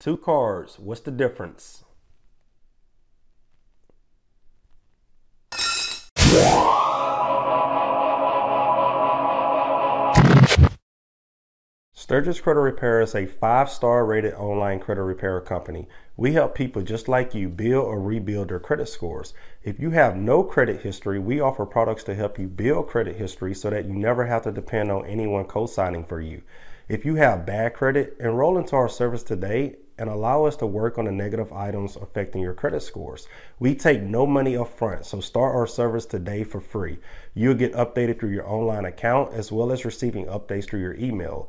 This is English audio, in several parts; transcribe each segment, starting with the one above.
Two cards, what's the difference? Stirgus Credit Repair is a five star rated online credit repair company. We help people just like you build or rebuild their credit scores. If you have no credit history, we offer products to help you build credit history so that you never have to depend on anyone co signing for you. If you have bad credit, enroll into our service today and allow us to work on the negative items affecting your credit scores. We take no money up front, so start our service today for free. You'll get updated through your online account as well as receiving updates through your email.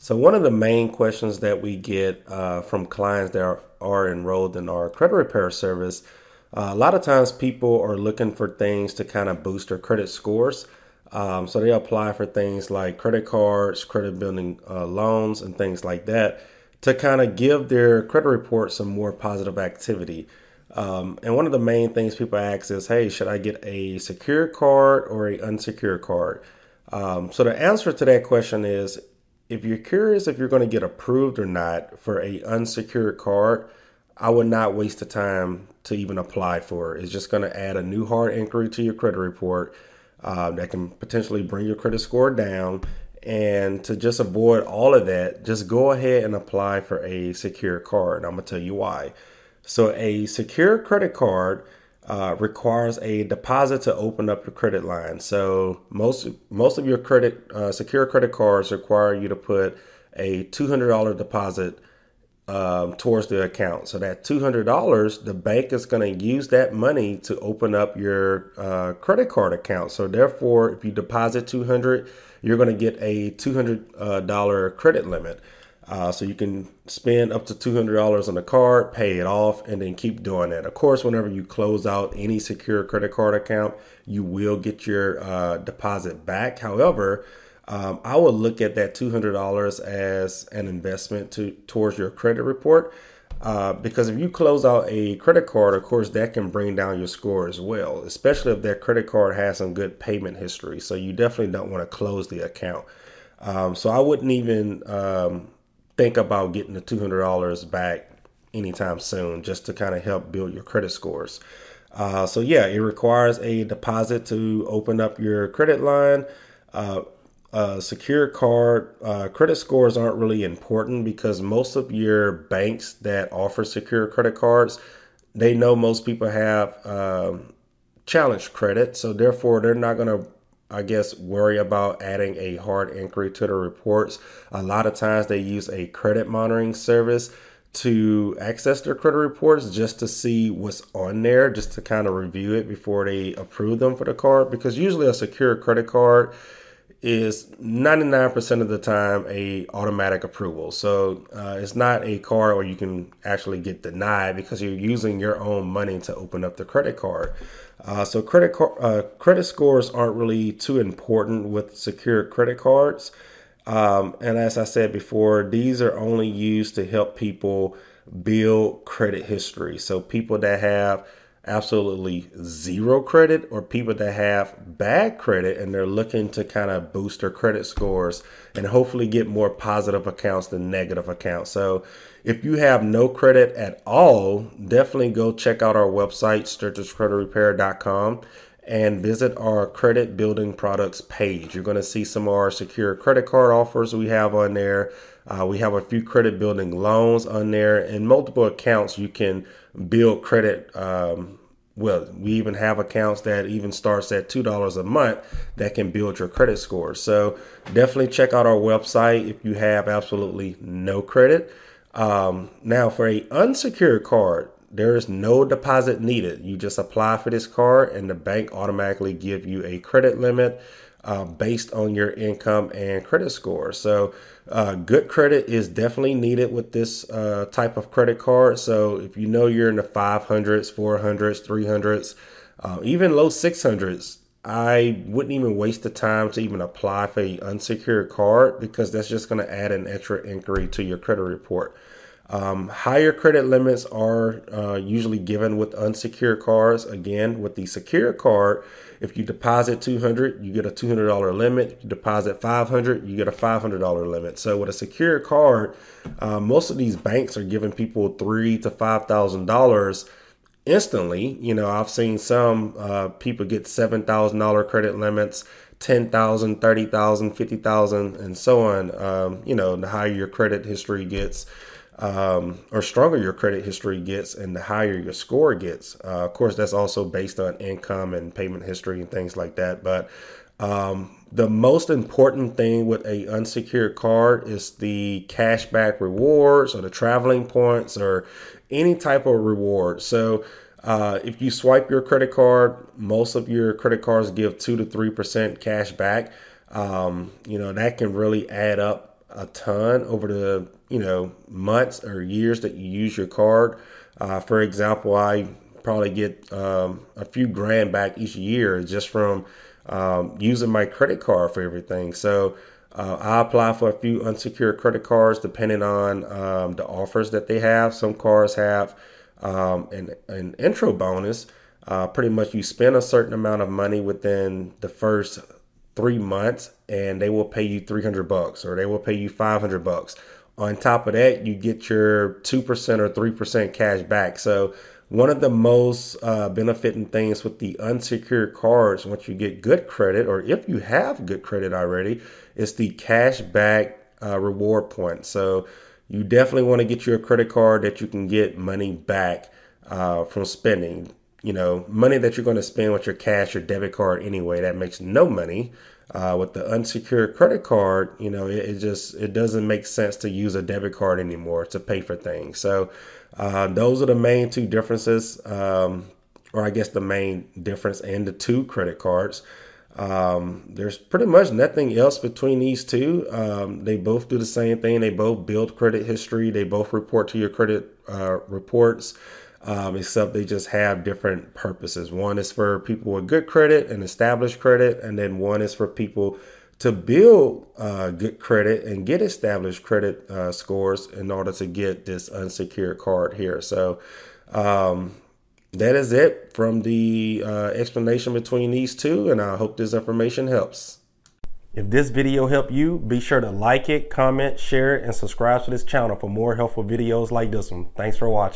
So, one of the main questions that we get uh, from clients that are, are, enrolled in our credit repair service, uh, a lot of times people are looking for things to kind of boost their credit scores. Um, so, they apply for things like credit cards, credit building uh, loans, and things like that to kind of give their credit report some more positive activity. Um, and one of the main things people ask is, hey, should I get a secure card or a unsecured card? Um, so the answer to that question is if you're curious if you're going to get approved or not for a unsecured card, I would not waste the time to even apply for it. It's just going to add a new hard inquiry to your credit report uh, that can potentially bring your credit score down. And to just avoid all of that, just go ahead and apply for a secure card. I'm going to tell you why. So, a secure credit card uh, requires a deposit to open up your credit line. So most most of your credit uh, secure credit cards require you to put a two hundred dollar deposit um, towards the account. So that two hundred dollars, the bank is going to use that money to open up your uh, credit card account. So therefore, if you deposit two hundred, you're going to get a two hundred dollar credit limit. Uh, so you can spend up to $200 on a card, pay it off, and then keep doing that. Of course, whenever you close out any secure credit card account, you will get your uh, deposit back. However, um, I would look at that $200 as an investment to towards your credit report. Uh, because if you close out a credit card, of course, that can bring down your score as well, especially if that credit card has some good payment history. So you definitely don't want to close the account. Um, so I wouldn't even um, think about getting the $200 back anytime soon just to kind of help build your credit scores. Uh, so, yeah, it requires a deposit to open up your credit line. Uh, secure card uh, credit scores aren't really important because most of your banks that offer secure credit cards they know most people have um, challenge credit so therefore they're not going to I guess, worry about adding a hard inquiry to the reports. A lot of times they use a credit monitoring service to access their credit reports just to see what's on there, just to kind of review it before they approve them for the card. Because usually a secure credit card is 99% of the time a automatic approval. So uh, it's not a card where you can actually get denied because you're using your own money to open up the credit card. Uh, so credit uh, credit scores aren't really too important with secure credit cards. Um, and as I said before, these are only used to help people build credit history. So people that have absolutely zero credit or people that have bad credit and they're looking to kind of boost their credit scores and hopefully get more positive accounts than negative accounts. So if you have no credit at all, definitely go check out our website, stirguscreditrepair.com and visit our credit building products page. You're going to see some of our secure credit card offers we have on there. Uh, we have a few credit building loans on there and multiple accounts you can build credit. Um, well, we even have accounts that even starts at two dollars a month that can build your credit score. So definitely check out our website if you have absolutely no credit. Um, now, for a unsecured card, there is no deposit needed. You just apply for this card, and the bank automatically give you a credit limit. Uh, based on your income and credit score. So, uh, good credit is definitely needed with this uh, type of credit card. So, if you know you're in the 500s, 400s, 300s, uh, even low 600s, I wouldn't even waste the time to even apply for an unsecured card because that's just going to add an extra inquiry to your credit report. Um, higher credit limits are uh, usually given with unsecured cards. Again, with the secured card, if you deposit 200, you get a $200 limit. If you deposit 500, you get a $500 limit. So with a secured card, uh, most of these banks are giving people three to five thousand dollars instantly. You know, I've seen some uh, people get seven thousand dollar credit limits. 10,000, 30,000, 50,000 and so on. Um, you know, the higher your credit history gets, um, or stronger your credit history gets and the higher your score gets. Uh, of course, that's also based on income and payment history and things like that. But um, the most important thing with a unsecured card is the cashback rewards or the traveling points or any type of reward. So uh, if you swipe your credit card, most of your credit cards give two to three percent cash back. Um, you know that can really add up a ton over the you know months or years that you use your card. Uh, for example, I probably get um, a few grand back each year just from um, using my credit card for everything. So uh, I apply for a few unsecured credit cards depending on um, the offers that they have. Some cards have um, an, an intro bonus. Uh, pretty much, you spend a certain amount of money within the first three months, and they will pay you 300 bucks or they will pay you 500 bucks on top of that, you get your 2% or 3% cash back. So, one of the most uh, benefiting things with the unsecured cards, once you get good credit, or if you have good credit already, is the cash back uh, reward point. So, you definitely want to get you a credit card that you can get money back uh, from spending. You know, money that you're going to spend with your cash or debit card anyway, that makes no money. Uh, with the unsecured credit card, you know, it, it, just it doesn't make sense to use a debit card anymore to pay for things. So uh, those are the main two differences, um, or I guess the main difference in the two credit cards. Um, there's pretty much nothing else between these two. Um, they both do the same thing. They both build credit history. They both report to your credit uh, reports um, except they just have different purposes. One is for people with good credit and established credit, and then one is for people to build uh, good credit and get established credit uh, scores in order to get this unsecured card here. So um, that is it from the uh, explanation between these two, and I hope this information helps. If this video helped you, be sure to like it, comment, share it, and subscribe to this channel for more helpful videos like this one. Thanks for watching.